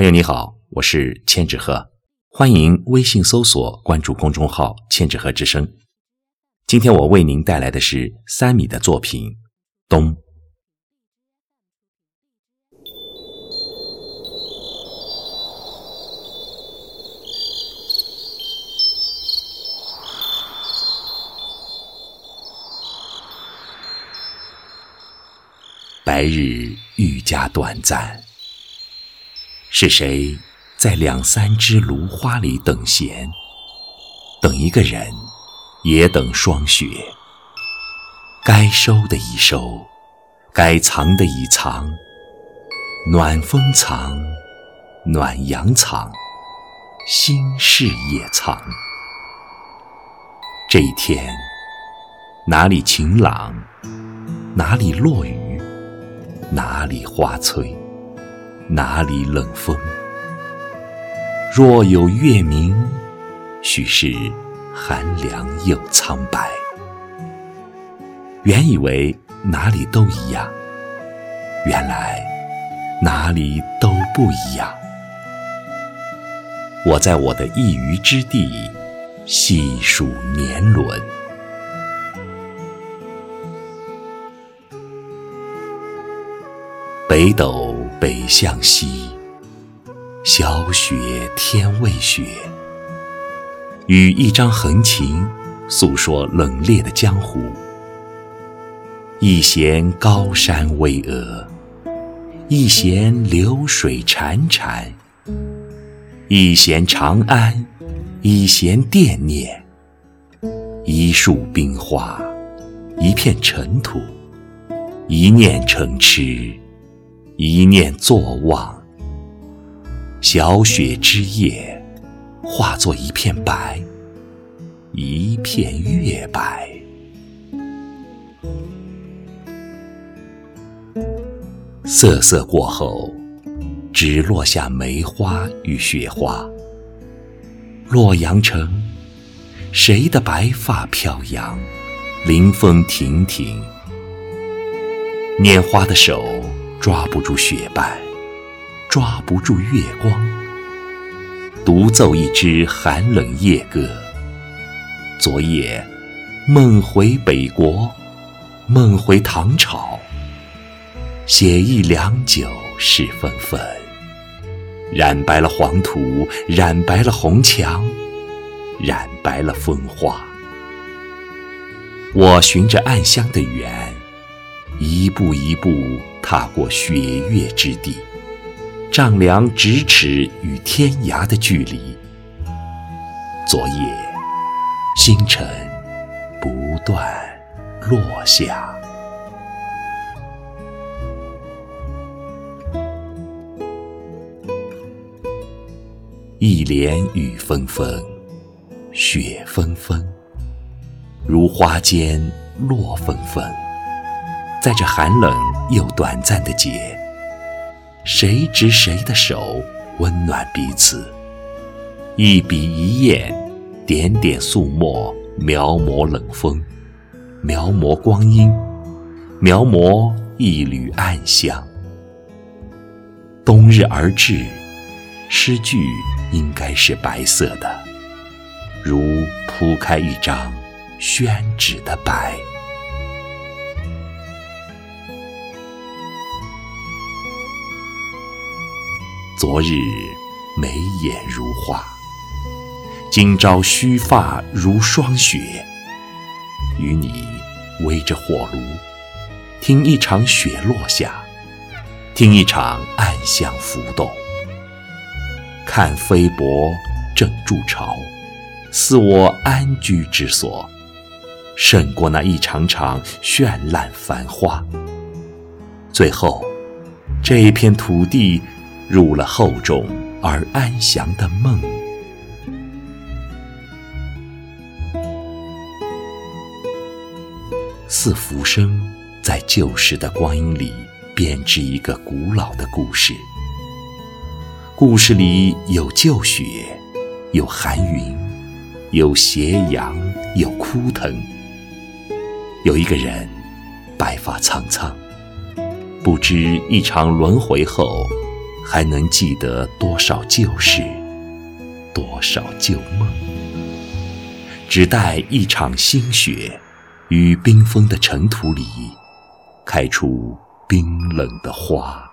朋友你好，我是千纸鹤，欢迎微信搜索关注公众号“千纸鹤之声”。今天我为您带来的是三米的作品《冬》。白日愈加短暂。是谁在两三枝芦花里等闲？等一个人，也等霜雪。该收的已收，该藏的已藏。暖风藏，暖阳藏，心事也藏。这一天，哪里晴朗，哪里落雨，哪里花翠。哪里冷风？若有月明，许是寒凉又苍白。原以为哪里都一样，原来哪里都不一样。我在我的一隅之地细数年轮，北斗。北向西，小雪天未雪。与一张横琴，诉说冷冽的江湖。一弦高山巍峨，一弦流水潺潺。一弦长安，一弦惦念。一树冰花，一片尘土，一念成痴。一念坐望，小雪之夜，化作一片白，一片月白。瑟瑟过后，只落下梅花与雪花。洛阳城，谁的白发飘扬，临风亭亭？拈花的手。抓不住雪瓣，抓不住月光，独奏一支寒冷夜歌。昨夜梦回北国，梦回唐朝，写意良久事纷纷，染白了黄土，染白了红墙，染白了风花。我循着暗香的缘。一步一步踏过雪月之地，丈量咫尺与天涯的距离。昨夜，星辰不断落下，一帘雨纷纷，雪纷纷，如花间落纷纷。在这寒冷又短暂的节，谁执谁的手，温暖彼此？一笔一砚，点点素墨，描摹冷风，描摹光阴，描摹一缕暗香。冬日而至，诗句应该是白色的，如铺开一张宣纸的白。昨日眉眼如画，今朝须发如霜雪。与你围着火炉，听一场雪落下，听一场暗香浮动。看飞薄正筑巢，似我安居之所，胜过那一场场绚烂繁花。最后，这一片土地。入了厚重而安详的梦，似浮生在旧时的光阴里编织一个古老的故事。故事里有旧雪，有寒云，有斜阳，有枯藤。有一个人，白发苍苍，不知一场轮回后。还能记得多少旧事，多少旧梦？只待一场新雪，于冰封的尘土里，开出冰冷的花。